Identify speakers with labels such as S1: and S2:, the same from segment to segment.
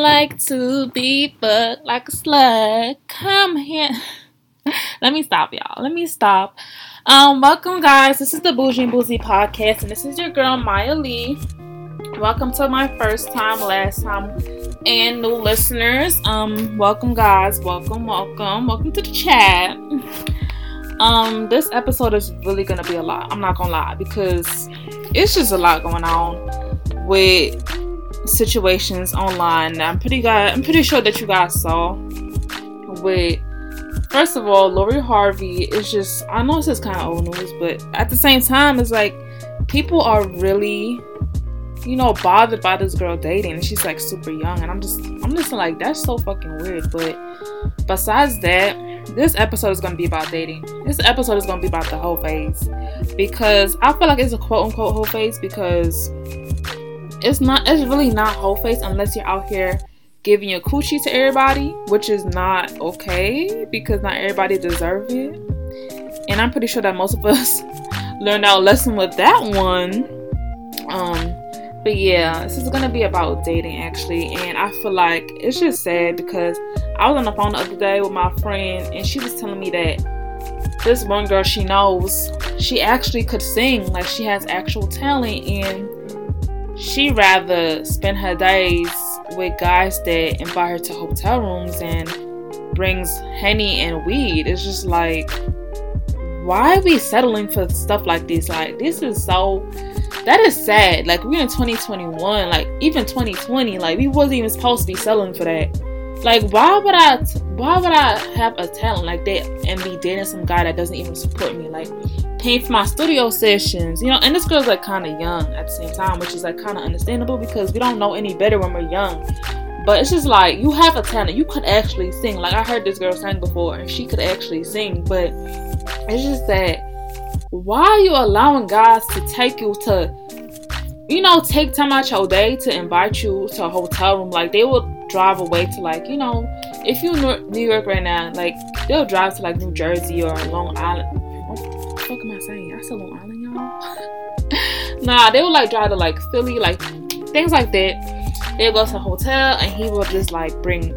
S1: like to be fucked like a slug. Come here. Let me stop, y'all. Let me stop. Um, welcome, guys. This is the Bougie and Boozy podcast, and this is your girl Maya Lee. Welcome to my first time, last time, and new listeners. Um, welcome, guys. Welcome, welcome, welcome to the chat. Um, this episode is really gonna be a lot. I'm not gonna lie because it's just a lot going on with situations online. I'm pretty guy. I'm pretty sure that you guys saw. With first of all, Lori Harvey is just. I know this is kind of old news, but at the same time, it's like people are really, you know, bothered by this girl dating. And she's like super young, and I'm just, I'm just like that's so fucking weird. But besides that, this episode is gonna be about dating. This episode is gonna be about the hoe phase because I feel like it's a quote unquote hoe phase because it's not it's really not hoe phase unless you're out here giving your coochie to everybody, which is not okay because not everybody deserve it. And I'm pretty sure that most of us learned our lesson with that one. Um, but yeah, this is gonna be about dating actually, and I feel like it's just sad because I was on the phone the other day with my friend, and she was telling me that this one girl she knows, she actually could sing, like she has actual talent, and she rather spend her days with guys that invite her to hotel rooms and brings henny and weed. It's just like, why are we settling for stuff like this? Like, this is so. That is sad. Like, we're in 2021. Like, even 2020. Like, we wasn't even supposed to be selling for that. Like, why would I? Why would I have a talent like that and be dating some guy that doesn't even support me? Like, paying for my studio sessions, you know, and this girl's like kind of young at the same time, which is like kind of understandable because we don't know any better when we're young. But it's just like you have a talent, you could actually sing. Like I heard this girl sing before, and she could actually sing, but it's just that why are you allowing guys to take you to, you know, take time out your day to invite you to a hotel room? Like they will drive away to like, you know, if you're in New York right now, like they'll drive to like New Jersey or Long Island nah, they would like drive to like Philly, like things like that. They'll go to a hotel and he will just like bring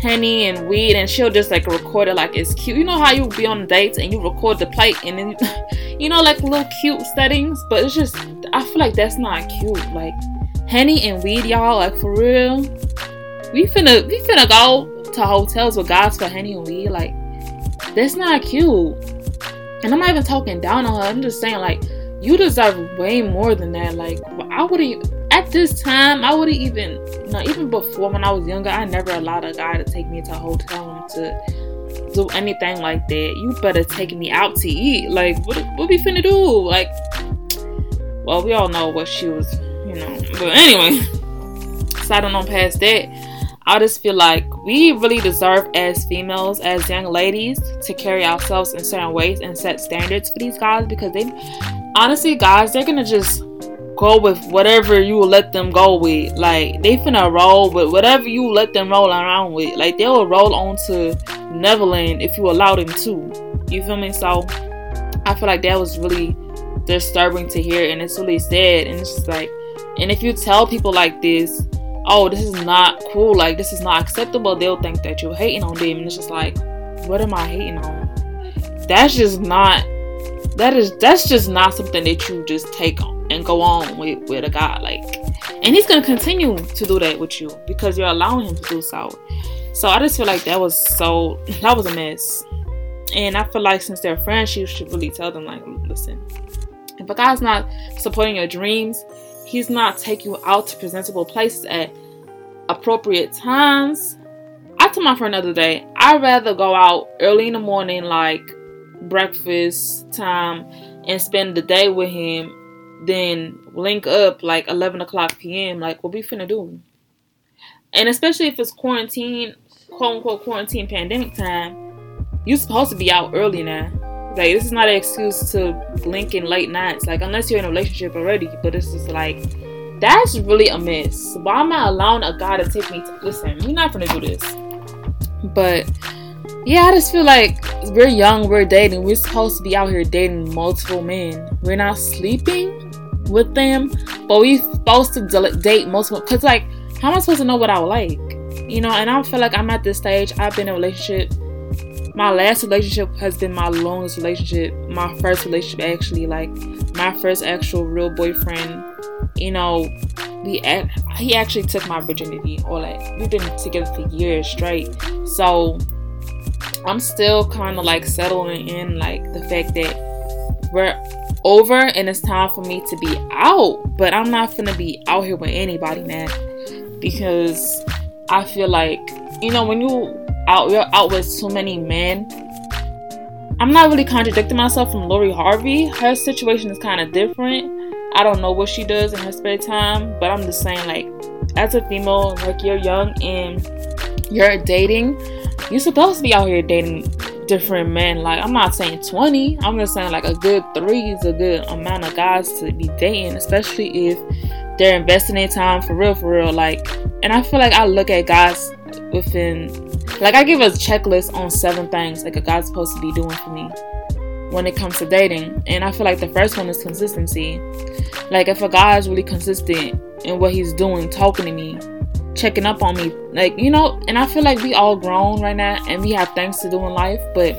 S1: henny and weed and she'll just like record it like it's cute. You know how you be on dates and you record the plate and then you know like little cute settings, but it's just I feel like that's not cute. Like henny and weed, y'all, like for real. We finna we finna go to hotels with guys for henny and weed, like that's not cute. And I'm not even talking down on her. I'm just saying, like, you deserve way more than that. Like, I wouldn't, at this time, I wouldn't even, you know, even before when I was younger, I never allowed a guy to take me to a hotel room to do anything like that. You better take me out to eat. Like, what, what we finna do? Like, well, we all know what she was, you know. But anyway, so I don't know past that. I just feel like we really deserve as females, as young ladies, to carry ourselves in certain ways and set standards for these guys because they honestly guys they're gonna just go with whatever you let them go with. Like they finna roll with whatever you let them roll around with. Like they will roll on to Neverland if you allow them to. You feel me? So I feel like that was really disturbing to hear and it's really sad and it's just like and if you tell people like this oh, this is not cool, like this is not acceptable, they'll think that you're hating on them. And it's just like, what am I hating on? That's just not that is that's just not something that you just take on and go on with with a guy like and he's gonna continue to do that with you because you're allowing him to do so so i just feel like that was so that was a mess and i feel like since they're friends you should really tell them like listen if a guy's not supporting your dreams he's not taking you out to presentable places at appropriate times. I told my friend the other day, I'd rather go out early in the morning, like breakfast time, and spend the day with him then link up like 11 o'clock p.m. Like, what we finna do? And especially if it's quarantine, quote unquote quarantine pandemic time, you're supposed to be out early now. Like this is not an excuse to link in late nights. Like unless you're in a relationship already, but it's just like that's really a mess. Why am I allowing a guy to take me? To, listen, we're not gonna do this. But yeah, I just feel like we're young, we're dating, we're supposed to be out here dating multiple men. We're not sleeping with them, but we're supposed to date multiple. Cause like, how am I supposed to know what I like? You know, and I feel like I'm at this stage. I've been in a relationship. My last relationship has been my longest relationship. My first relationship, actually, like my first actual real boyfriend. You know, we he actually took my virginity. Or like we've been together for years straight. So I'm still kind of like settling in like the fact that we're over and it's time for me to be out. But I'm not gonna be out here with anybody, man, because I feel like you know when you out you're out with so many men. I'm not really contradicting myself from Lori Harvey. Her situation is kind of different. I don't know what she does in her spare time, but I'm just saying like as a female, like you're young and you're dating, you're supposed to be out here dating different men. Like I'm not saying 20. I'm just saying like a good three is a good amount of guys to be dating, especially if they're investing their time for real, for real. Like, and I feel like I look at guys within, like I give a checklist on seven things like a guy's supposed to be doing for me when it comes to dating. And I feel like the first one is consistency. Like if a guy is really consistent in what he's doing, talking to me, checking up on me. Like, you know, and I feel like we all grown right now and we have things to do in life, but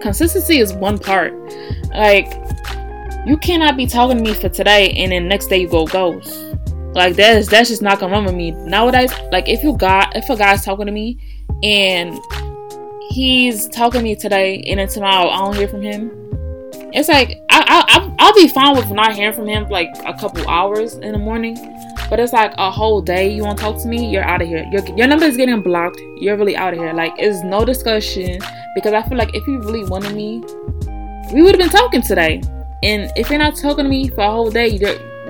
S1: consistency is one part. Like, you cannot be talking to me for today and then next day you go ghost. Like that's that's just not gonna run with me. Nowadays, like if you got if a guy's talking to me and he's talking to me today and then tomorrow I don't hear from him, it's like I, I I'll be fine with not hearing from him like a couple hours in the morning. But it's like a whole day you want to talk to me, you're out of here. Your, your number is getting blocked. You're really out of here. Like, it's no discussion because I feel like if you really wanted me, we would have been talking today. And if you're not talking to me for a whole day,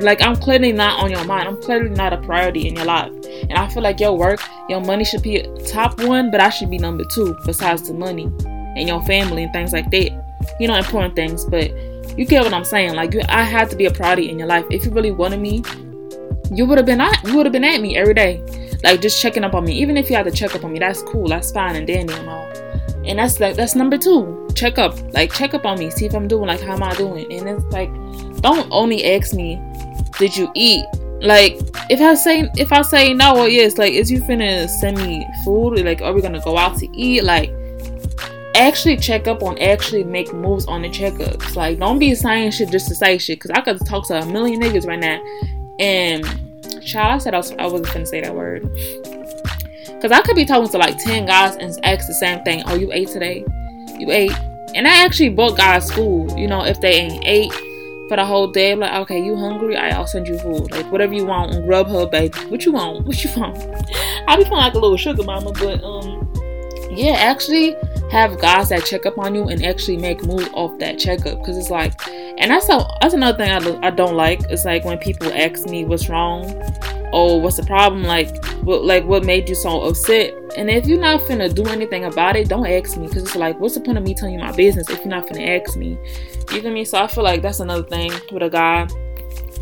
S1: like I'm clearly not on your mind. I'm clearly not a priority in your life. And I feel like your work, your money should be top one, but I should be number two besides the money and your family and things like that. You know, important things. But you get what I'm saying. Like you, I had to be a priority in your life. If you really wanted me, you would have been at you would have been at me every day, like just checking up on me. Even if you had to check up on me, that's cool, that's fine and dandy and all. And that's like that's number two. Check up, like check up on me, see if I'm doing like how am I doing. And it's like, don't only ask me, did you eat? Like if I say if I say no or yes, like is you finna send me food? Like are we gonna go out to eat? Like actually check up on actually make moves on the checkups. Like don't be saying shit just to say shit. Cause I could talk to a million niggas right now and child, I said I, was, I wasn't gonna say that word. Cause I could be talking to like 10 guys and ask the same thing. Oh, you ate today? You ate? And I actually bought guys food. You know, if they ain't ate for the whole day, I'm like, okay, you hungry? I'll send you food. Like whatever you want on Grubhub, baby. What you want? What you want? I be feeling like a little sugar mama, but um, yeah, actually have guys that check up on you and actually make moves off that checkup. Because it's like and that's a, that's another thing I, I don't like. It's like when people ask me what's wrong or what's the problem like what like what made you so upset? And if you're not finna do anything about it don't ask me. Because it's like what's the point of me telling you my business if you're not finna ask me? You get me? So i feel like that's another thing with a guy.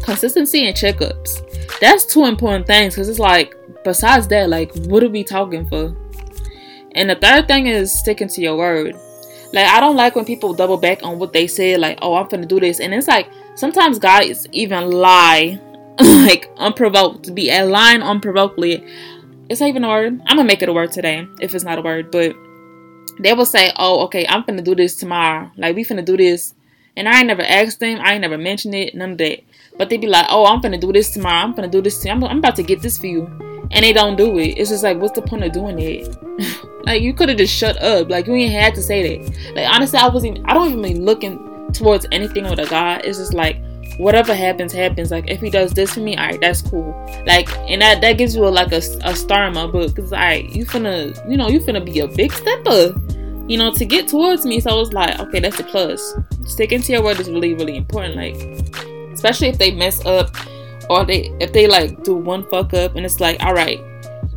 S1: Consistency and checkups. That's two important things because it's like besides that like what are we talking for and the third thing is sticking to your word. Like I don't like when people double back on what they said, like, oh, I'm gonna do this. And it's like sometimes guys even lie like unprovoked to be a lying unprovokedly. It's not even a word. I'm gonna make it a word today if it's not a word, but they will say, Oh, okay, I'm gonna do this tomorrow. Like we finna do this. And I ain't never asked them, I ain't never mentioned it, none of that. But they be like, Oh, I'm gonna do this tomorrow, I'm gonna do this to I'm, I'm about to get this for you. And they don't do it. It's just like, what's the point of doing it? Like you could have just shut up. Like you ain't had to say that. Like honestly, I wasn't. I don't even be looking towards anything with a guy. It's just like whatever happens, happens. Like if he does this for me, alright, that's cool. Like and that that gives you a, like a, a star in my book. Cause alright, you finna, you know, you finna be a big stepper. You know, to get towards me. So I was like, okay, that's a plus. Sticking to your word is really, really important. Like, especially if they mess up or they if they like do one fuck up and it's like, all right,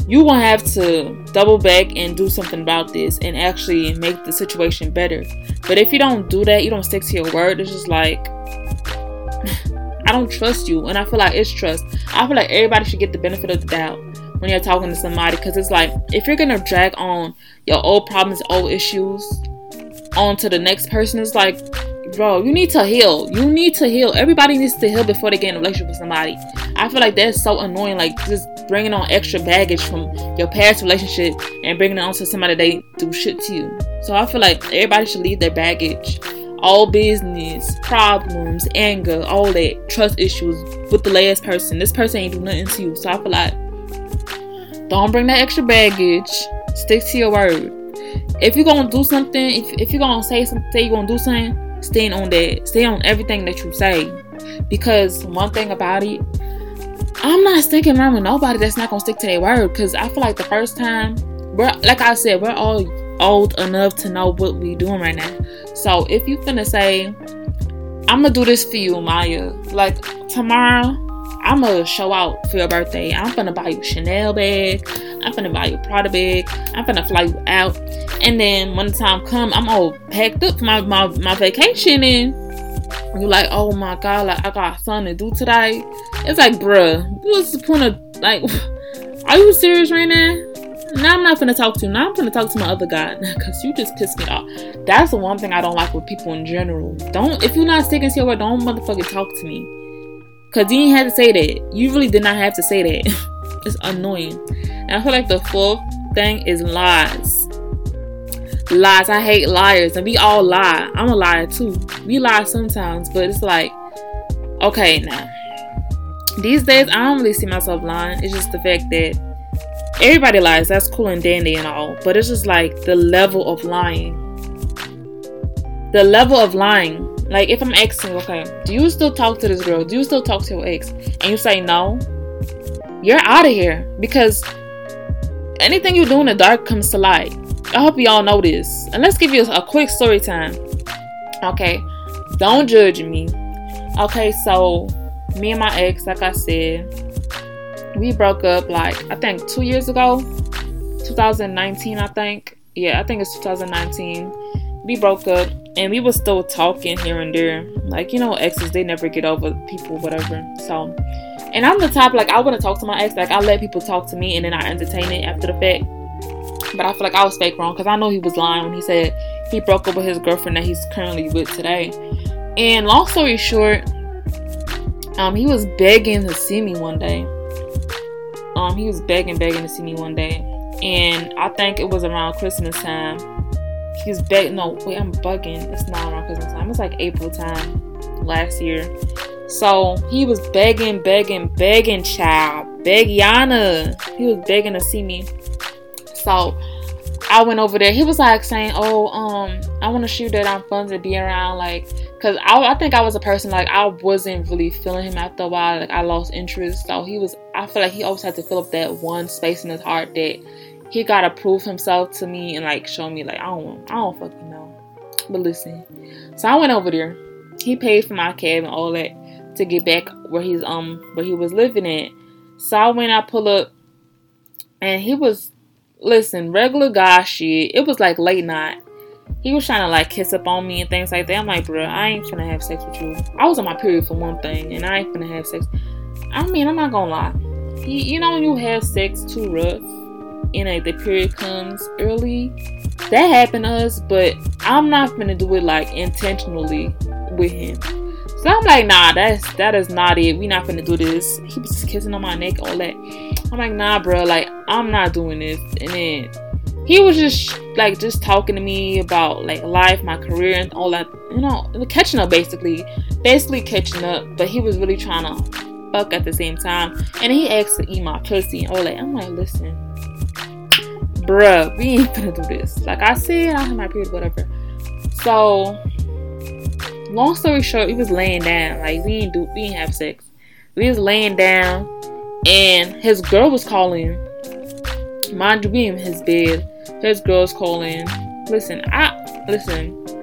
S1: you will have to double back and do something about this and actually make the situation better. But if you don't do that, you don't stick to your word, it's just like I don't trust you. And I feel like it's trust. I feel like everybody should get the benefit of the doubt when you're talking to somebody because it's like if you're gonna drag on your old problems, old issues onto the next person, it's like bro, you need to heal. You need to heal. Everybody needs to heal before they get in a relationship with somebody. I feel like that's so annoying. Like just bringing on extra baggage from your past relationship and bringing it on to somebody they do shit to you. So I feel like everybody should leave their baggage, all business, problems, anger, all that, trust issues with the last person. This person ain't do nothing to you. So I feel like don't bring that extra baggage. Stick to your word. If you're gonna do something, if, if you're gonna say something, say you're gonna do something staying on that, stay on everything that you say. Because one thing about it, I'm not sticking around with nobody that's not gonna stick to their word. Cause I feel like the first time, we're like I said, we're all old enough to know what we doing right now. So if you finna say, I'm gonna do this for you, Maya, like tomorrow, I'm gonna show out for your birthday. I'm gonna buy you Chanel bag. I'm gonna buy you Prada bag. I'm gonna fly you out. And then when the time come, I'm all packed up for my, my, my vacation and you're like, oh my god, like I got something to do today. It's like, bruh, what's the point of like are you serious right now? Now I'm not gonna talk to you. Now I'm gonna talk to my other guy because you just pissed me off. That's the one thing I don't like with people in general. Don't if you're not sticking to your word, don't motherfucking talk to me. Cause you didn't have to say that. You really did not have to say that. it's annoying. And I feel like the fourth thing is lies. Lies. I hate liars. And we all lie. I'm a liar too. We lie sometimes, but it's like, okay, now. These days, I don't really see myself lying. It's just the fact that everybody lies. That's cool and dandy and all. But it's just like the level of lying. The level of lying like if I'm asking, okay, do you still talk to this girl? Do you still talk to your ex? And you say no, you're out of here because anything you do in the dark comes to light. I hope you all know this. And let's give you a quick story time. Okay, don't judge me. Okay, so me and my ex, like I said, we broke up like I think two years ago, 2019. I think, yeah, I think it's 2019. We broke up and we were still talking here and there. Like, you know, exes, they never get over people, whatever. So, and I'm the type, like, I want to talk to my ex. Like, I let people talk to me and then I entertain it after the fact. But I feel like I was fake wrong because I know he was lying when he said he broke up with his girlfriend that he's currently with today. And long story short, um, he was begging to see me one day. Um, he was begging, begging to see me one day. And I think it was around Christmas time he's begging. No, wait, I'm bugging. It's not around Christmas time. It's like April time last year. So he was begging, begging, begging, child, beg Yana. He was begging to see me. So I went over there. He was like saying, "Oh, um, I want to shoot that I'm fun to be around." Like, cause I, I think I was a person like I wasn't really feeling him after a while. Like I lost interest. So he was. I feel like he always had to fill up that one space in his heart that he gotta prove himself to me and like show me like I don't I don't fucking know. But listen. So I went over there. He paid for my cab and all that to get back where he's um where he was living at. So I went I pull up and he was listen, regular guy shit. It was like late night. He was trying to like kiss up on me and things like that. I'm like, bro, I ain't gonna have sex with you. I was on my period for one thing, and I ain't gonna have sex. I mean, I'm not gonna lie. You, you know when you have sex too rough, you know the period comes early that happened to us but i'm not gonna do it like intentionally with him. So i'm like nah that's that is not it. We not gonna do this. He was just kissing on my neck all that. I'm like nah bro like i'm not doing this. And then he was just like just talking to me about like life my career and all that you know catching up basically. Basically catching up but he was really trying to fuck at the same time. And he asked to eat my pussy and all that. I'm like listen bruh, we ain't gonna do this. Like I said, I have my period, whatever. So, long story short, we was laying down. Like we ain't do, we ain't have sex. We was laying down, and his girl was calling. Mind you, we in his bed. His girl's calling. Listen, I listen.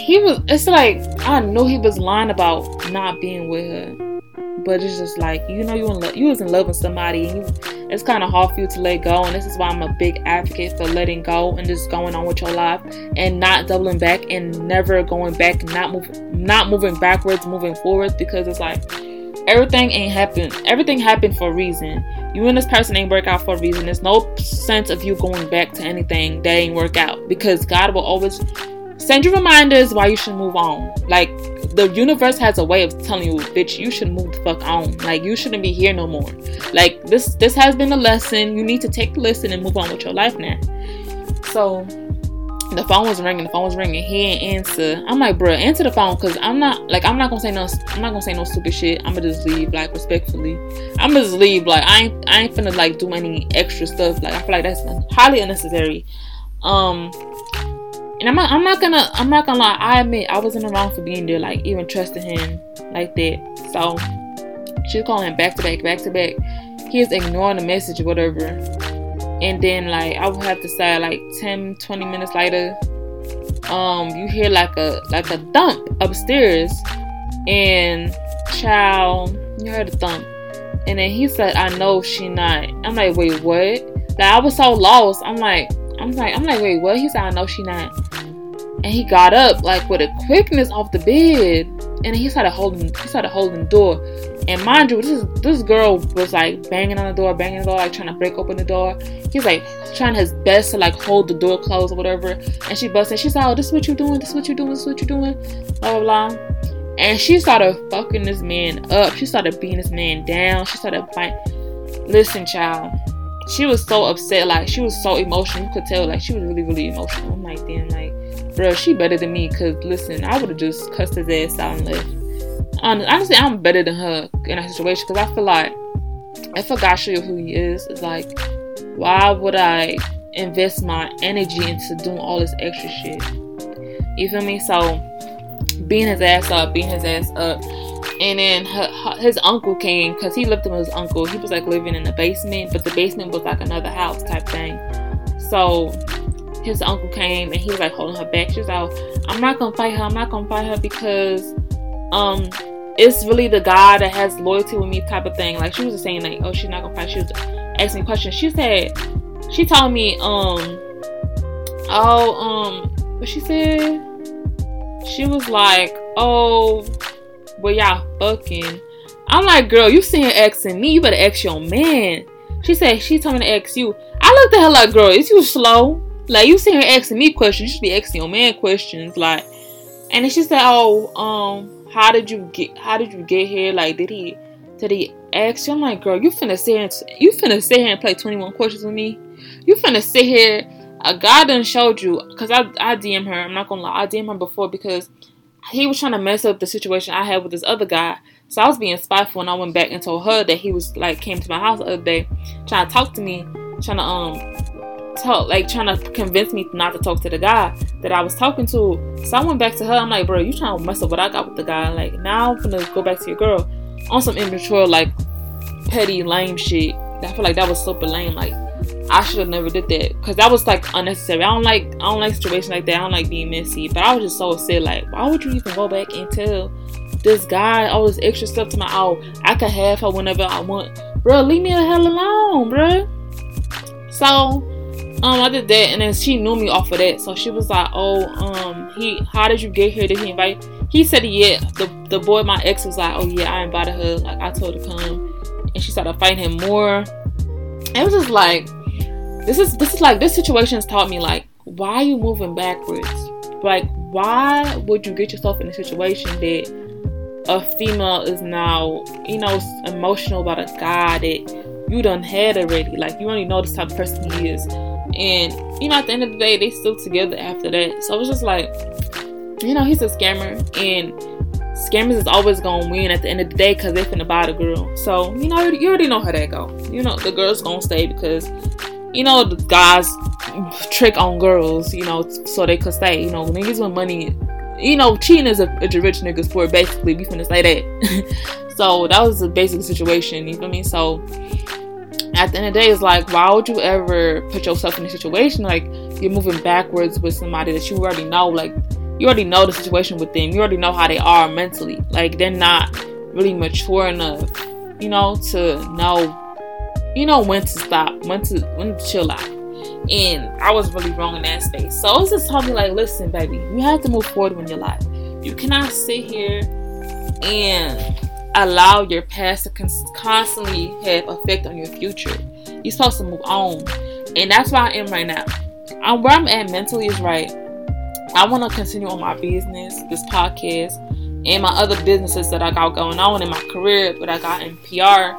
S1: He was. It's like I know he was lying about not being with her. But it's just like you know you in love, you was in love with somebody and you, it's kind of hard for you to let go. And this is why i'm a big advocate for letting go and just going on with your life and not doubling back and never going back not moving not moving backwards moving forwards because it's like everything ain't happened everything happened for a reason. You and this person ain't work out for a reason. There's no sense of you going back to anything that ain't work out because god will always send you reminders why you should move on. Like the universe has a way of telling you, bitch, you should move the fuck on. Like you shouldn't be here no more. Like this this has been a lesson. You need to take the lesson and move on with your life now. So the phone was ringing. The phone was ringing. He ain't answer. I'm like, bro, answer the phone, cause I'm not like I'm not gonna say no. I'm not gonna say no stupid shit. I'm gonna just leave, like respectfully. I'm gonna just leave. Like I ain't I ain't finna like do any extra stuff. Like I feel like that's highly unnecessary. Um, and I'm not I'm not gonna I'm not gonna lie. I admit I was in the wrong for being there. Like even trusting him like that. So she's calling him back to back, back to back. He's ignoring the message whatever and then like I would have to say like 10 20 minutes later um you hear like a like a thump upstairs and child you heard a thump and then he said I know she not I'm like wait what like I was so lost I'm like I'm like I'm like wait what he said I know she not and he got up like with a quickness off the bed and he started holding he started holding the door and mind you, this this girl was like banging on the door, banging the door, like trying to break open the door. He's like trying his best to like hold the door closed or whatever. And she busted. She's like, "Oh, this is what you're doing. This is what you're doing. This is what you're doing." Blah blah blah. And she started fucking this man up. She started beating this man down. She started fighting. Listen, child. She was so upset. Like she was so emotional. You could tell. Like she was really, really emotional. I'm like, damn. Like, bro, she better than me. Cause listen, I would have just cussed his ass out and left honestly, I'm better than her in a situation because I feel like if a guy show you who he is, it's like, why would I invest my energy into doing all this extra shit? You feel me? So, being his ass up, being his ass up. And then her, his uncle came because he lived with his uncle. He was like living in the basement, but the basement was like another house type thing. So his uncle came and he was like holding her back. She was like, I'm not gonna fight her. I'm not gonna fight her because um it's really the guy that has loyalty with me type of thing. Like she was just saying like, oh, she's not gonna fight. She was asking questions. She said, she told me, um, oh, um, what she said? She was like, oh, well, y'all fucking. I'm like, girl, you sitting here asking me, you better ask your man. She said she told me to ask you. I looked at her like, girl, is you slow? Like you sitting here asking me questions, you should be asking your man questions. Like, and then she said, oh, um how did you get how did you get here? Like did he did he ask you? I'm like, girl, you finna sit here and, you finna sit here and play 21 questions with me? You finna sit here a guy done showed you because I I DM her, I'm not gonna lie, I DM her before because he was trying to mess up the situation I had with this other guy. So I was being spiteful and I went back and told her that he was like came to my house the other day trying to talk to me, trying to um talk, like trying to convince me not to talk to the guy that I was talking to. So I went back to her. I'm like, bro, you trying to mess up what I got with the guy? Like now I'm gonna go back to your girl on some immature, like petty, lame shit. I feel like that was super lame. Like I should have never did that because that was like unnecessary. I don't like I don't like situations like that. I don't like being messy. But I was just so upset. Like why would you even go back and tell this guy all this extra stuff to my oh I could have her whenever I want, bro. Leave me the hell alone, bro. So um, I did that, and then she knew me off of that. So she was like, "Oh, um, he, how did you get here? Did he invite?" He said, "Yeah." The the boy, my ex, was like, "Oh yeah, I invited her. Like I told her to come," and she started fighting him more. It was just like, this is this is like this situation has taught me like, why are you moving backwards? Like, why would you get yourself in a situation that a female is now, you know, emotional about a guy that you done had already? Like, you already know this type of person he is and, you know, at the end of the day, they still together after that. So it was just like, you know, he's a scammer. And scammers is always to win at the end of the day because they're finna buy the girl. So, you know, you already know how that go. You know, the girl's to stay because, you know, the guys trick on girls, you know, so they could stay. You know, niggas with money you know, cheating is a, a rich niggas sport. Basically, we finna say that. so that was the basic situation. You feel me? So at the end of the day, it's like, why would you ever put yourself in a situation like you're moving backwards with somebody that you already know? Like, you already know the situation with them. You already know how they are mentally. Like, they're not really mature enough, you know, to know, you know, when to stop, when to when to chill out. And I was really wrong in that space. So it was just telling me, like, listen, baby, you have to move forward in your life. You cannot sit here and allow your past to constantly have effect on your future. You're supposed to move on, and that's where I am right now. I'm where I'm at mentally is right. I want to continue on my business, this podcast, and my other businesses that I got going on in my career, that I got in PR,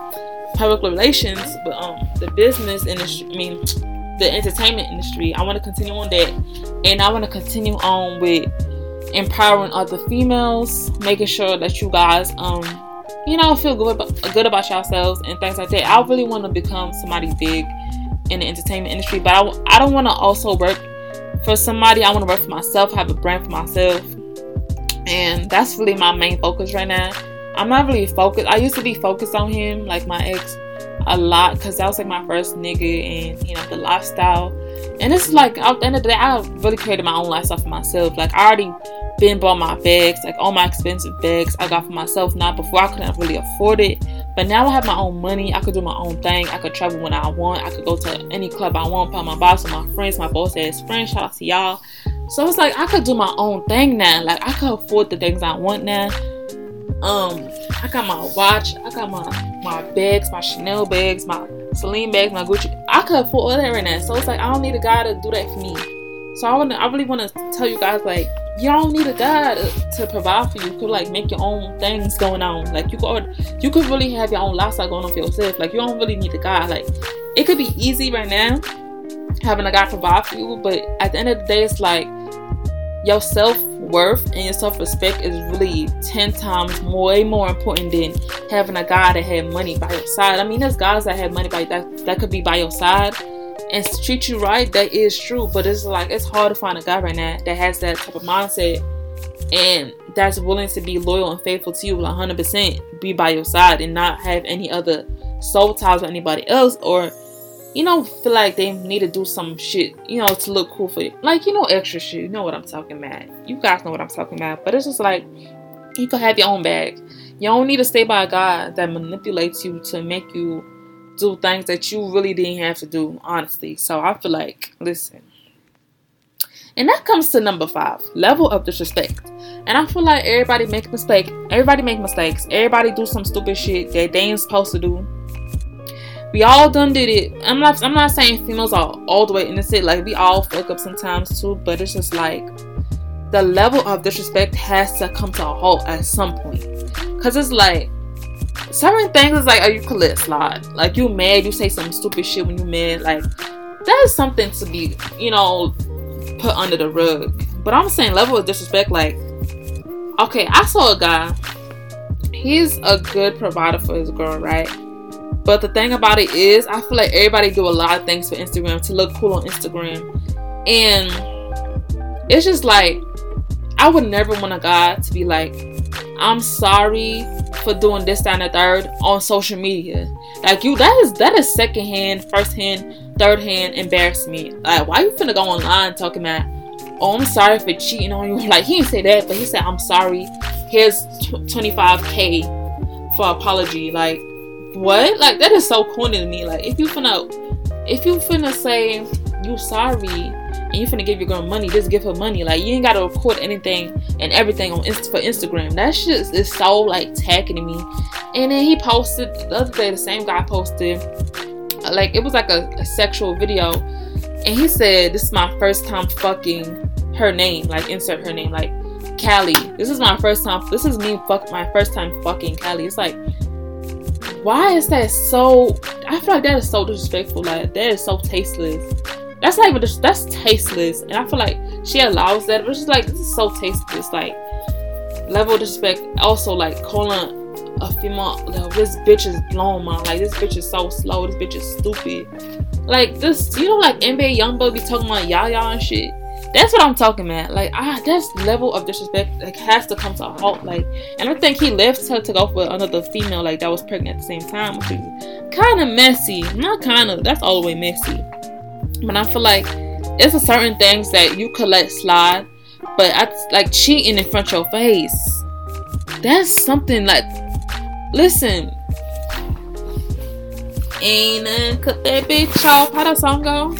S1: public relations, but um, the business industry, I mean, the entertainment industry. I want to continue on that, and I want to continue on with empowering other females, making sure that you guys, um, you know, feel good about, good about yourselves and things like that. I really want to become somebody big in the entertainment industry, but I, I don't want to also work for somebody. I want to work for myself, have a brand for myself, and that's really my main focus right now. I'm not really focused. I used to be focused on him, like my ex, a lot, because that was like my first nigga, and you know the lifestyle. And it's like at the end of the day, I really created my own lifestyle for myself. Like I already been bought my bags, like all my expensive bags I got for myself. Now before I couldn't really afford it, but now I have my own money. I could do my own thing. I could travel when I want. I could go to any club I want. Put my boss with my friends, my boss ass friends. Shout out to y'all. So it's like I could do my own thing now. Like I could afford the things I want now. Um, I got my watch. I got my my bags, my Chanel bags, my Celine bags, my Gucci. I could afford all that right now. So it's like I don't need a guy to do that for me. So I wanna, I really want to tell you guys like you don't need a guy to, to, provide for you. You could like make your own things going on. Like you could you could really have your own lifestyle going on for yourself. Like you don't really need a guy. Like it could be easy right now having a guy provide for you, but at the end of the day, it's like your self worth and your self respect is really ten times more, way more important than having a guy that had money by your side. I mean, there's guys that have money by that that could be by your side and treat you right, that is true. But it's like it's hard to find a guy right now that has that type of mindset and that's willing to be loyal and faithful to you 100%, be by your side and not have any other soul ties with anybody else or you know feel like they need to do some shit you know to look cool for you like you know extra shit you know what i'm talking about you guys know what i'm talking about but it's just like you can have your own bag you don't need to stay by a guy that manipulates you to make you do things that you really didn't have to do, honestly. So I feel like, listen. And that comes to number five, level of disrespect. And I feel like everybody make a mistake. Everybody make mistakes. Everybody do some stupid shit that they ain't supposed to do. We all done did it. I'm not I'm not saying females are all the way innocent. Like we all fuck up sometimes too, but it's just like the level of disrespect has to come to a halt at some point. Cause it's like certain things is like, are you could let slide. Like you mad, you say some stupid shit when you mad. Like that's something to be, you know, put under the rug. But I'm saying level of disrespect. Like, okay, I saw a guy. He's a good provider for his girl, right? But the thing about it is, I feel like everybody do a lot of things for Instagram to look cool on Instagram, and it's just like I would never want a guy to be like, "I'm sorry for doing this, that, and the third on social media. Like you, that is that is second hand, first hand, third hand embarrassment. Like why you finna go online talking about? Oh, I'm sorry for cheating on you. Like he didn't say that, but he said I'm sorry. Here's 25k for apology. Like what? Like that is so corny to me. Like if you finna, if you finna say you sorry and you finna give your girl money, just give her money. Like you ain't gotta record anything and everything on for Instagram. That shit is so like tacky to me. And then he posted the other day, the same guy posted like it was like a, a sexual video, and he said, "This is my first time fucking her name." Like insert her name, like Callie. This is my first time. This is me fuck my first time fucking Callie. It's like why is that so I feel like that is so disrespectful. Like that is so tasteless. That's not even that's tasteless, and I feel like she allows that, but she's like this is so tasteless. Like level of disrespect. Also, like calling a female, like, this bitch is blown, man. Like this bitch is so slow. This bitch is stupid. Like this, you know, like NBA YoungBoy be talking about y'all y'all and shit. That's what I'm talking about. Like, ah, that's level of disrespect. Like, has to come to a halt. Like, and I think he left her to go with another female, like that was pregnant at the same time, kind of messy. Not kind of. That's all the way messy. But I feel like it's a certain things that you could let slide, but I, like cheating in front of your face, that's something like. Listen, ain't cut that bitch off. How that song go?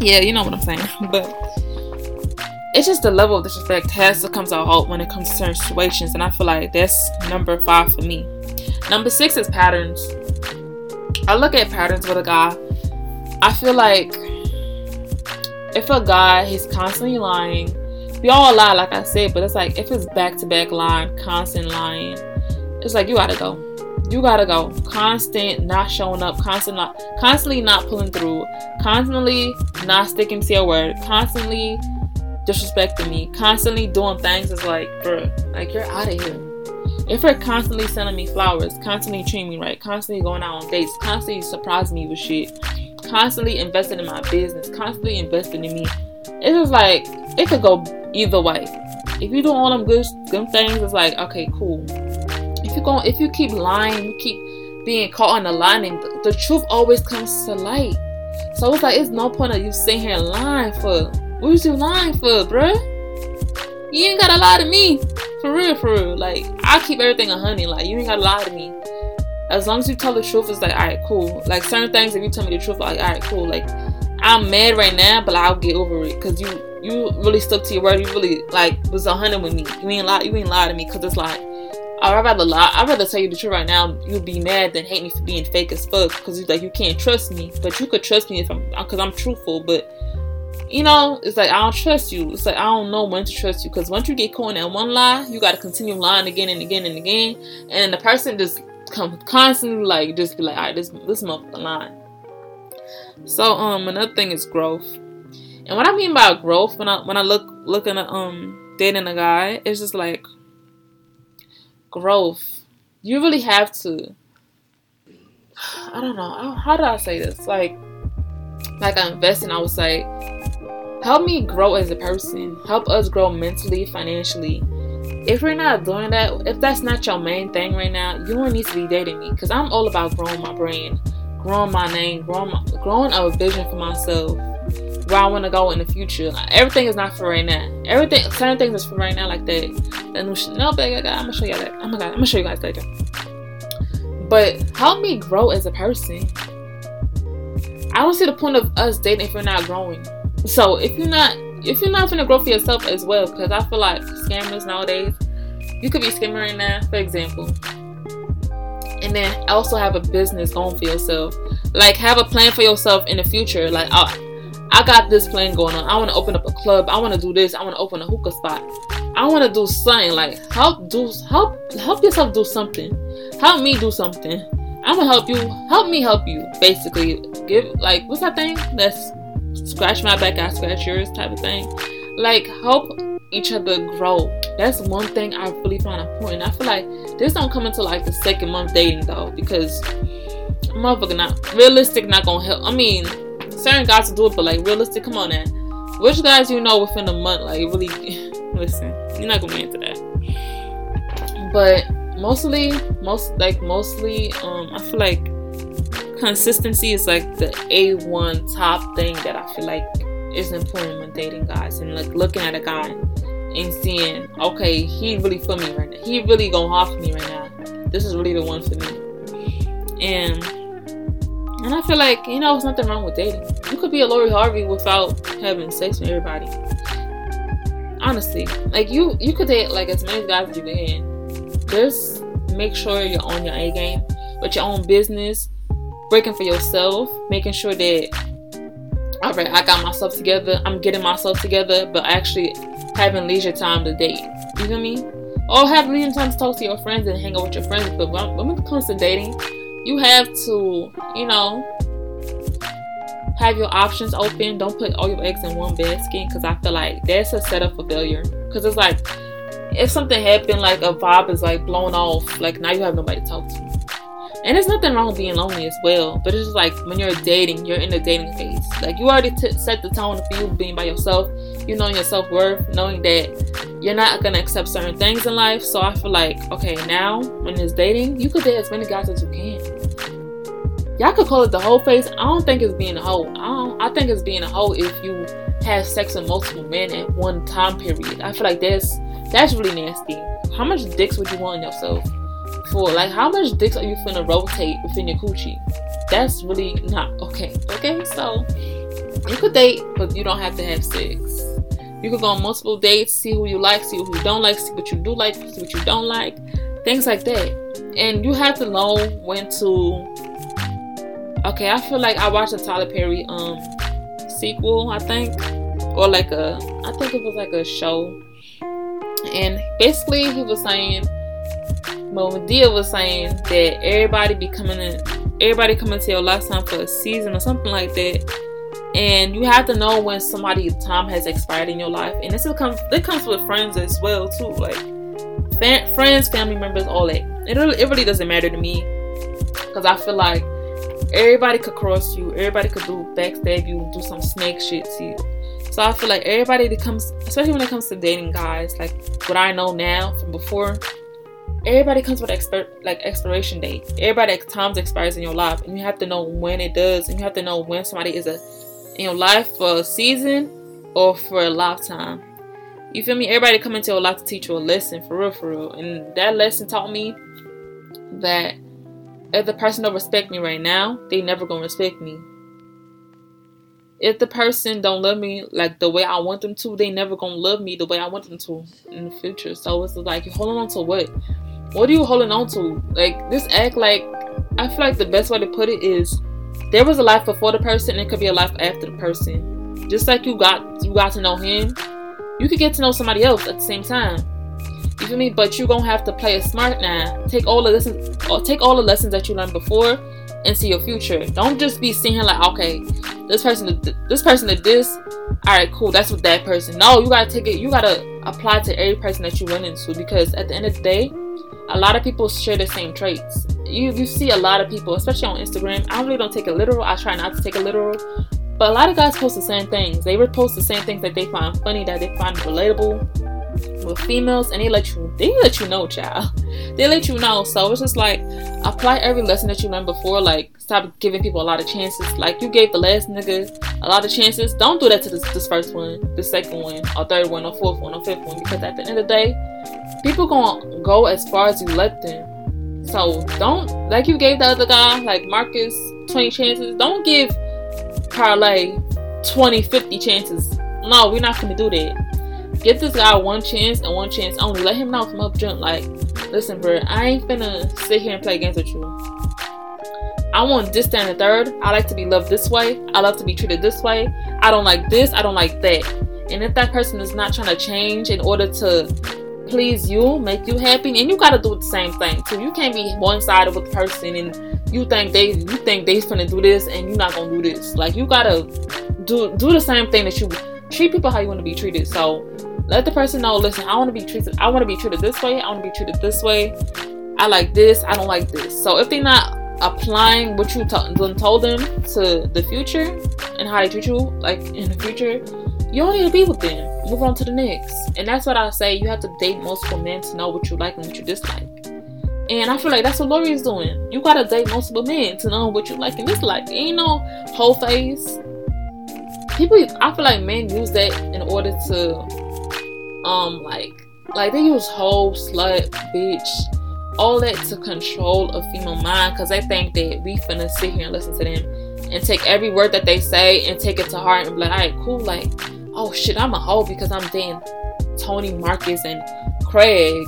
S1: Yeah, you know what I'm saying. But it's just the level of disrespect has to come to a halt when it comes to certain situations, and I feel like that's number five for me. Number six is patterns. I look at patterns with a guy I feel like if a guy he's constantly lying, we all lie, like I said, but it's like if it's back to back lying, constant lying, it's like you gotta go. You gotta go. Constant not showing up, constant not, constantly not pulling through, constantly not sticking to your word, constantly disrespecting me, constantly doing things. is like, bro, like you're out of here. If you're constantly sending me flowers, constantly treating me right, constantly going out on dates, constantly surprising me with shit, constantly investing in my business, constantly investing in me, it's like it could go either way. If you do all them good good things, it's like okay, cool. If you go, if you keep lying, you keep being caught on the line, and the, the truth always comes to light. So it's like it's no point of you sitting here lying for. What is you lying for, bruh? You ain't gotta lie to me. For real, for real. Like, I keep everything a honey. Like, you ain't gotta lie to me. As long as you tell the truth, it's like, alright, cool. Like, certain things, if you tell me the truth, like, alright, cool. Like, I'm mad right now, but I'll get over it. Cause you, you really stuck to your word. You really, like, was a honey with me. You ain't lie, you ain't lie to me. Cause it's like, oh, I'd rather lie. I'd rather tell you the truth right now. You'll be mad than hate me for being fake as fuck. Cause you like you can't trust me, but you could trust me if I'm, cause I'm truthful. But you know, it's like I don't trust you. It's like I don't know when to trust you because once you get caught in that one lie, you got to continue lying again and again and again, and the person just come constantly like just be like, all right, this this motherfucker lying. So um, another thing is growth, and what I mean by growth when I when I look looking at um dating a guy, it's just like growth. You really have to. I don't know. How do I say this? Like, like I invest in, I would say help me grow as a person, help us grow mentally, financially. If we're not doing that, if that's not your main thing right now, you don't need to be dating me because I'm all about growing my brand, growing my name, growing, my, growing a vision for myself, where I want to go in the future. Like, everything is not for right now. Everything, certain things is for right now, like that. That new Chanel bag I got. I'm gonna show you that. Oh my god, I'm gonna show you guys later. But help me grow as a person. I don't see the point of us dating if we're not growing. So if you're not if you're not gonna grow for yourself as well, because I feel like scammers nowadays, you could be scamming now, for example, and then also have a business going for yourself. Like have a plan for yourself in the future. Like oh, I got this plan going on. I want to open up a club. I want to do this. I want to open a hookah spot. I want to do something. Like help do help help yourself do something. Help me do something. I'm gonna help you. Help me help you. Basically, give like what's that thing? That's scratch my back, I scratch yours type of thing. Like help each other grow. That's one thing I really find important. I feel like this don't come into like the second month dating though, because motherfucker not realistic not gonna help. I mean, certain guys will do it, but like realistic, come on now. Which guys you know within a month, like really listen, you're not gonna be into that. But mostly, most like mostly, um, I feel like consistency is like the A1 top thing that I feel like is important when dating guys and like looking at a guy and seeing, okay, he really for me right now. He really gonna offer me right now. This is really the one for me. And and I feel like, you know, there's nothing wrong with dating. You could be a Lori Harvey without having sex with everybody. Honestly. Like you you could date like as many guys as you can. Just make sure you're on your A game with your own business breaking for yourself, making sure that all right, I got myself together, I'm getting myself together, but actually having leisure time to date. You feel me? Or have leisure time to talk to your friends and hang out with your friends. But when, it comes to dating, you have to, you know, have your options open. Don't put all your eggs in one basket because I feel like that's a setup for failure. Because it's like if something happened, like a vibe is like blown off, like now you have nobody to talk to. And there's nothing wrong with being lonely as well. But it's just like when you're dating, you're in the dating phase. Like you already t- set the tone for you being by yourself. You know your self worth, knowing that you're not gonna accept certain things in life. So I feel like, okay, now when it's dating, you could date as many guys as you can. Y'all could call it the hoe phase. I don't think it's being a hoe. I don't. I think it's being a hoe if you have sex with multiple men at one time period. I feel like that's that's really nasty. How much dicks would you want in yourself? For? Like, how much dicks are you finna rotate within your coochie? That's really not okay. Okay, so you could date, but you don't have to have sex. You could go on multiple dates, see who you like, see who you don't like, see what you do like, see what you don't like, things like that. And you have to know when to. Okay, I feel like I watched a Tyler Perry um sequel. I think or like a I think it was like a show, and basically he was saying, well, Madea was saying that everybody be coming in, everybody coming to your last time for a season or something like that. And you have to know when somebody's time has expired in your life, and this comes it comes with friends as well too, like friends, family members, all that. It really, it really doesn't matter to me because I feel like everybody could cross you, everybody could do backstab you, do some snake shit to you. So I feel like everybody that comes, especially when it comes to dating guys, like what I know now from before, everybody comes with expert like expiration date. Everybody times expires in your life, and you have to know when it does, and you have to know when somebody is a in your life for a season or for a lifetime. You feel me? Everybody come into your life to teach you a lesson for real, for real, and that lesson taught me that if the person don't respect me right now, they never gonna respect me. If the person don't love me like the way I want them to, they never gonna love me the way I want them to in the future. So it's like you holding on to what? What are you holding on to? Like this act like I feel like the best way to put it is there was a life before the person and it could be a life after the person. Just like you got you got to know him, you could get to know somebody else at the same time. You feel me? But you're gonna have to play it smart now. Take all the lessons, or take all the lessons that you learned before, into your future. Don't just be here like, okay, this person, this person did this. All right, cool. That's what that person. No, you gotta take it. You gotta apply to every person that you run into because at the end of the day, a lot of people share the same traits. You you see a lot of people, especially on Instagram. I really don't take it literal. I try not to take it literal. But a lot of guys post the same things. They repost the same things that they find funny, that they find relatable with females and they let you they let you know child. They let you know. So it's just like apply every lesson that you learned before like stop giving people a lot of chances. Like you gave the last nigga a lot of chances. Don't do that to this, this first one the second one or third one or fourth one or fifth one. Because at the end of the day people gonna go as far as you let them. So don't like you gave the other guy like marcus 20 chances. Don't give parlay 20 50 chances. No we're not gonna do that Give this guy one chance and one chance only. Let him know from up jump. Like, listen, bro, I ain't finna sit here and play games with you. I want this, down the third. I like to be loved this way. I love to be treated this way. I don't like this. I don't like that. And if that person is not trying to change in order to please you, make you happy, and you gotta do the same thing too. You can't be one sided with the person and you think they you think they's gonna do this and you're not gonna do this. Like you gotta do do the same thing that you treat people how you want to be treated. So let the person know, listen, I want to be treated, I want to be treated this way, I want to be treated this way. I like this, I don't like this. So if they're not applying what you t- told them to the future and how they treat you, like in the future, you don't need to be with them. Move on to the next. And that's what I say. You have to date multiple men to know what you like and what you dislike. And I feel like that's what Lori is doing. You gotta date multiple men to know what you like and dislike. Ain't no hoe phase. People, I feel like men use that in order to um like like they use whole slut bitch all that to control a female mind because they think that we finna sit here and listen to them and take every word that they say and take it to heart and be like, all right, cool, like, oh shit, I'm a hoe because I'm dating Tony Marcus and Craig.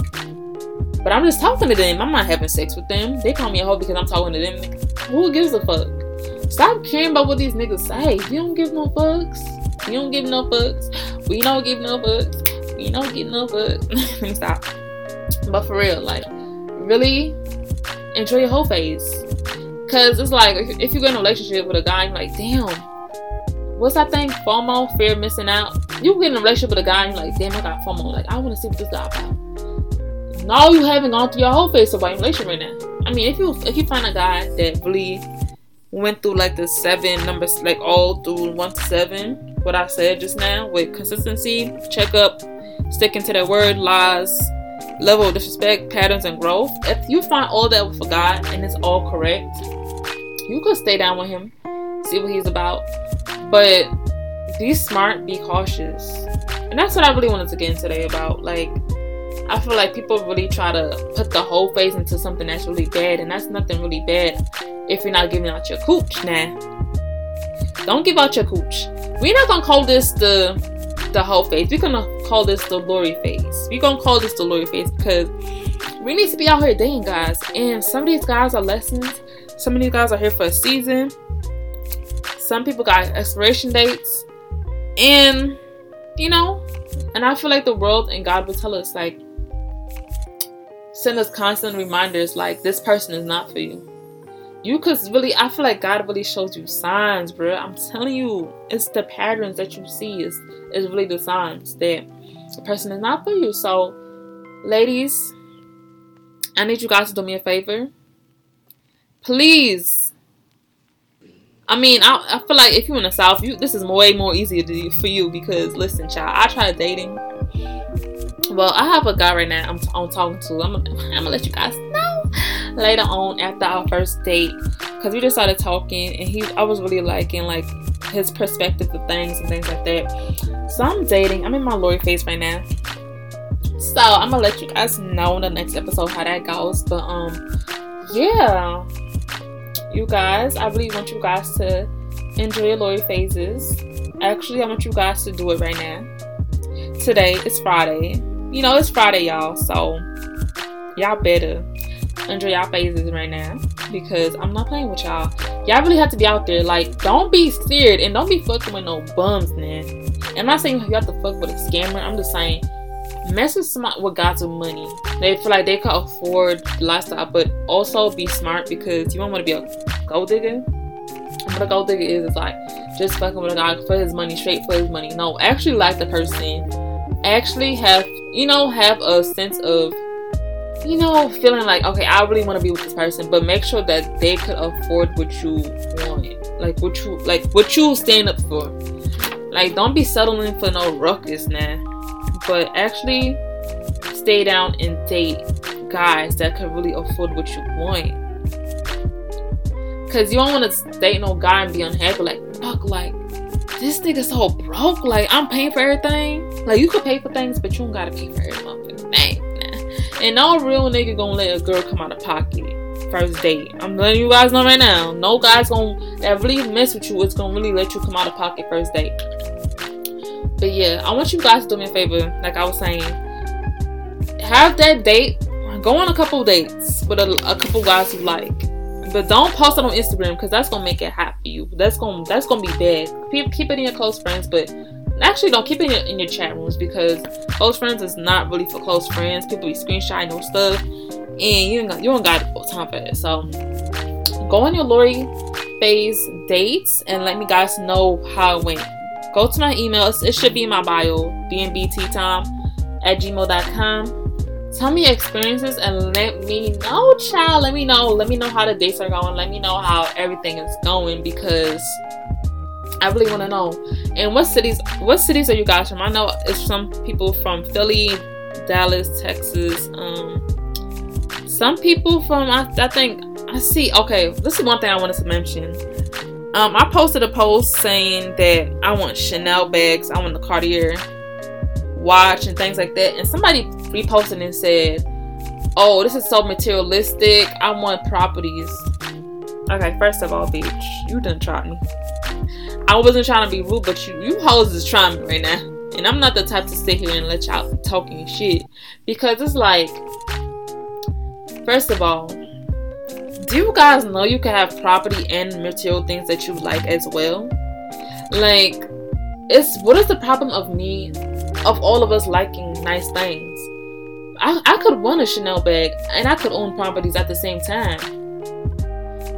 S1: But I'm just talking to them. I'm not having sex with them. They call me a hoe because I'm talking to them. Who gives a fuck? Stop caring about what these niggas say. You don't give no fucks. You don't give no fucks. We don't give no fucks We don't give no fucks. stop. But for real, like, really enjoy your hoe phase. Cause it's like if you get in a relationship with a guy, you're like, damn, what's that thing? FOMO, fear of missing out. You get in a relationship with a guy, and you're like, damn, I got FOMO. Like, I want to see what this guy about. No, you haven't gone through your hoe phase of your relationship right now. I mean, if you if you find a guy that really went through like the seven numbers, like all through one to seven, what I said just now with consistency, check up, sticking to their word, lies, level of disrespect, patterns, and growth. If you find all that a guy and it's all correct, you could stay down with him, see what he's about. But be smart, be cautious. And that's what I really wanted to get in today about. Like, I feel like people really try to put the hoe phase into something that's really bad, and that's nothing really bad if you're not giving out your cooch. Nah, don't give out your cooch. We're not gonna call this the the hoe phase. We're gonna call this the Lori phase. We're gonna call this the Lori phase because we need to be out here dating guys. And some of these guys are lessons. Some of these guys are here for a season. Some people got expiration dates. And you know, and I feel like the world and God will tell us like send us constant reminders like this person is not for you. You could really, I feel like God really shows you signs, bro. I'm telling you, it's the patterns that you see is is really the signs that the person is not for you. So, ladies, I need you guys to do me a favor. Please. I mean, I, I feel like if you're in the South, you this is way more easier to, for you because listen, child, I tried dating well, I have a guy right now I'm, I'm talking to. I'm, I'm gonna let you guys know later on after our first date because we just started talking and he I was really liking like his perspective of things and things like that. So I'm dating. I'm in my Lori phase right now. So I'm gonna let you guys know in the next episode how that goes. But um, yeah, you guys, I really want you guys to enjoy your Lori phases. Actually, I want you guys to do it right now. Today is Friday you know, it's Friday, y'all. So y'all better enjoy y'all phases right now because I'm not playing with y'all. Y'all really have to be out there. Like, don't be scared and don't be fucking with no bums, man. I'm not saying you have to fuck with a scammer. I'm just saying mess with somebody with some money. They feel like they can afford lifestyle, but also be smart because you don't want to be a gold digger. What a gold digger is is like just fucking with a guy for his money, straight for his money. No, actually like the person. Actually have you know, have a sense of, you know, feeling like, okay, I really want to be with this person, but make sure that they could afford what you want, like what you like, what you stand up for. Like, don't be settling for no ruckus man. but actually stay down and date guys that can really afford what you want. Cause you don't want to date no guy and be unhappy. Like, fuck, like this nigga so broke. Like I'm paying for everything. Like you could pay for things, but you don't gotta pay for everything. Nah. And no real nigga gonna let a girl come out of pocket first date. I'm letting you guys know right now. No guy's gonna that really mess with you. It's gonna really let you come out of pocket first date. But yeah, I want you guys to do me a favor. Like I was saying, have that date. Go on a couple dates with a, a couple guys you like but don't post it on Instagram because that's gonna make it hot for you. That's gonna that's gonna be bad. Keep, keep it in your close friends, but actually don't keep it in your, in your chat rooms because close friends is not really for close friends. People be screenshotting your stuff, and you don't you don't got time for that. So go on your Lori phase dates and let me guys know how it went. Go to my email. It should be in my bio. bnbttime at gmail.com tell me your experiences and let me know, child. Let me know. Let me know how the dates are going. Let me know how everything is going because I really want to know. And what cities? What cities are you guys from? I know it's some people from Philly, Dallas, Texas. Um, some people from I, I think I see. Okay, this is one thing I wanted to mention. Um, I posted a post saying that I want Chanel bags. I want the Cartier watch and things like that. And somebody reposted and said, "Oh, this is so materialistic. I want properties." Okay, first of all, bitch, you done tried me. I wasn't trying to be rude, but you you hoes is trying me right now. And I'm not the type to sit here and let y'all talking shit. Because it's like first of all, do you guys know you can have property and material things that you like as well? Like it's what is the problem of me of all of us liking nice things? I, I could want a Chanel bag and I could own properties at the same time.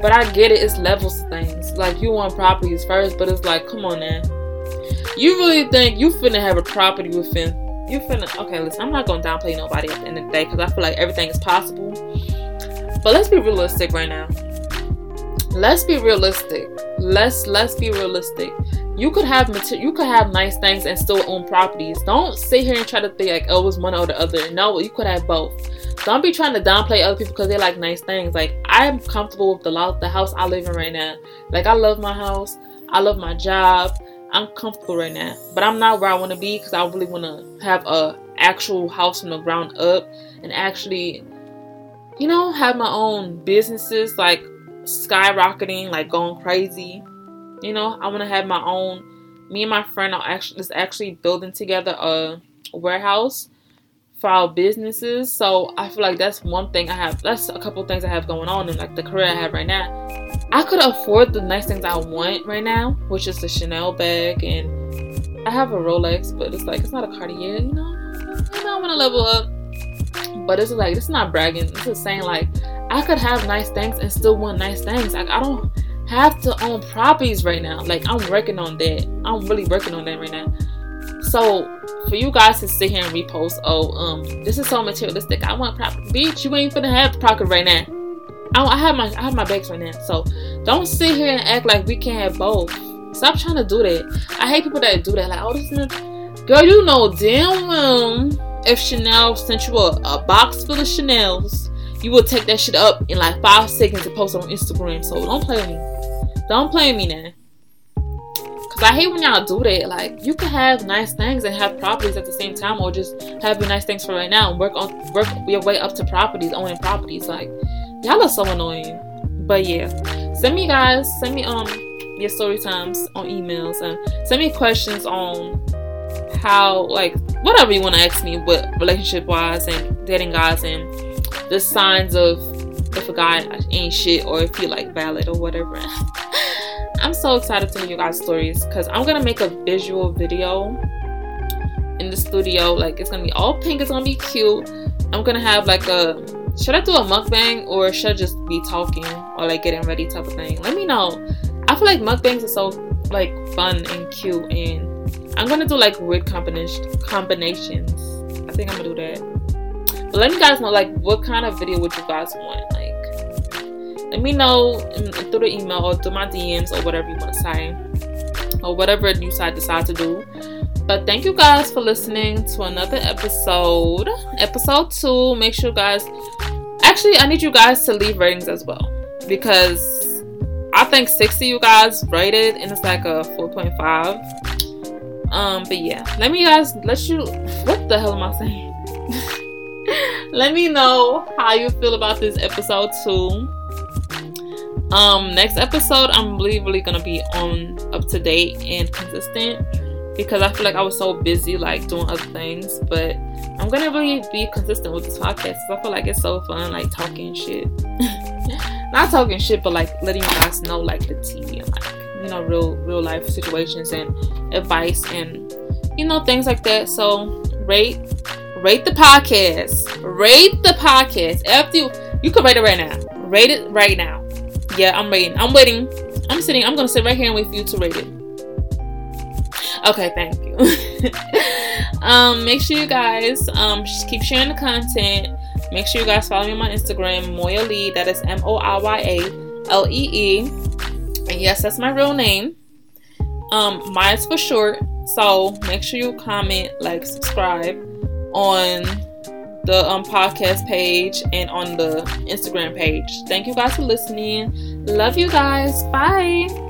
S1: But I get it, it's levels of things. Like you want properties first, but it's like, come on now. You really think you finna have a property within you finna okay, listen, I'm not gonna downplay nobody at the end of the day because I feel like everything is possible. But let's be realistic right now. Let's be realistic. Let's let's be realistic you could have material, you could have nice things and still own properties. Don't sit here and try to think like oh it's one or the other. No, you could have both. Don't be trying to downplay other people because they like nice things. Like I'm comfortable with the the house I live in right now. Like I love my house. I love my job. I'm comfortable right now, but I'm not where I want to be because I really want to have a actual house from the ground up and actually, you know, have my own businesses like skyrocketing, like going crazy you know, I want to have my own. Me and my friend are actually is actually building together a warehouse for our businesses. So I feel like that's one thing I have. That's a couple things I have going on in like the career I have right now. I could afford the nice things I want right now, which is the Chanel bag, and I have a Rolex, but it's like it's not a Cartier. You know, you know I want to level up. But it's like it's not bragging. It's just saying like I could have nice things and still want nice things. Like I don't have to own properties right now. Like I'm working on that. I'm really working on that right now. So for you guys to sit here and repost, oh, um, this is so materialistic. I want property. Bitch, you ain't finna have property right now. I, I have my I have my bags right now. So don't sit here and act like we can't have both. Stop trying to do that. I hate people that do that. Like, oh, this is girl, you know damn well if Chanel sent you a, a box full of Chanel's, you will take that shit up in like five seconds and post on Instagram. So don't play with me. Don't play me now. Cause I hate when y'all do that. Like you can have nice things and have properties at the same time, or just have your nice things for right now and work on work your way up to properties, owning properties. Like y'all are so annoying. But yeah, send me guys, send me um your story times on emails and send me questions on how like whatever you want to ask me with relationship wise and dating guys and the signs of if a guy ain't shit or if you like valid or whatever. I'm so excited to hear you guys' stories because I'm gonna make a visual video in the studio. Like it's gonna be all pink, it's gonna be cute. I'm gonna have like a should I do a mukbang or should I just be talking or like getting ready type of thing? Let me know. I feel like mukbangs are so like fun and cute and I'm gonna do like weird combinations combinations. I think I'm gonna do that. But let me guys know like what kind of video would you guys want? Like let me know in, through the email or through my DMs or whatever you want to say. Or whatever you decide decide to do. But thank you guys for listening to another episode. Episode two. Make sure guys actually I need you guys to leave ratings as well. Because I think 60 you guys rated and it's like a 4.5. Um, but yeah, let me guys let you what the hell am I saying? let me know how you feel about this episode two. Um, next episode, I'm really, really gonna be on up to date and consistent because I feel like I was so busy like doing other things. But I'm gonna really be consistent with this podcast. because I feel like it's so fun, like talking shit. Not talking shit, but like letting you guys know like the tea and like you know real real life situations and advice and you know things like that. So rate rate the podcast. Rate the podcast. After you you can rate it right now. Rate it right now. Yeah, I'm waiting. I'm waiting. I'm sitting. I'm gonna sit right here and wait for you to rate it. Okay, thank you. um, make sure you guys um keep sharing the content. Make sure you guys follow me on my Instagram, Moiya Lee. That is M O I Y A L E E. And yes, that's my real name. Um, mine's for short. So make sure you comment, like, subscribe on the um, podcast page and on the Instagram page. Thank you guys for listening. Love you guys. Bye.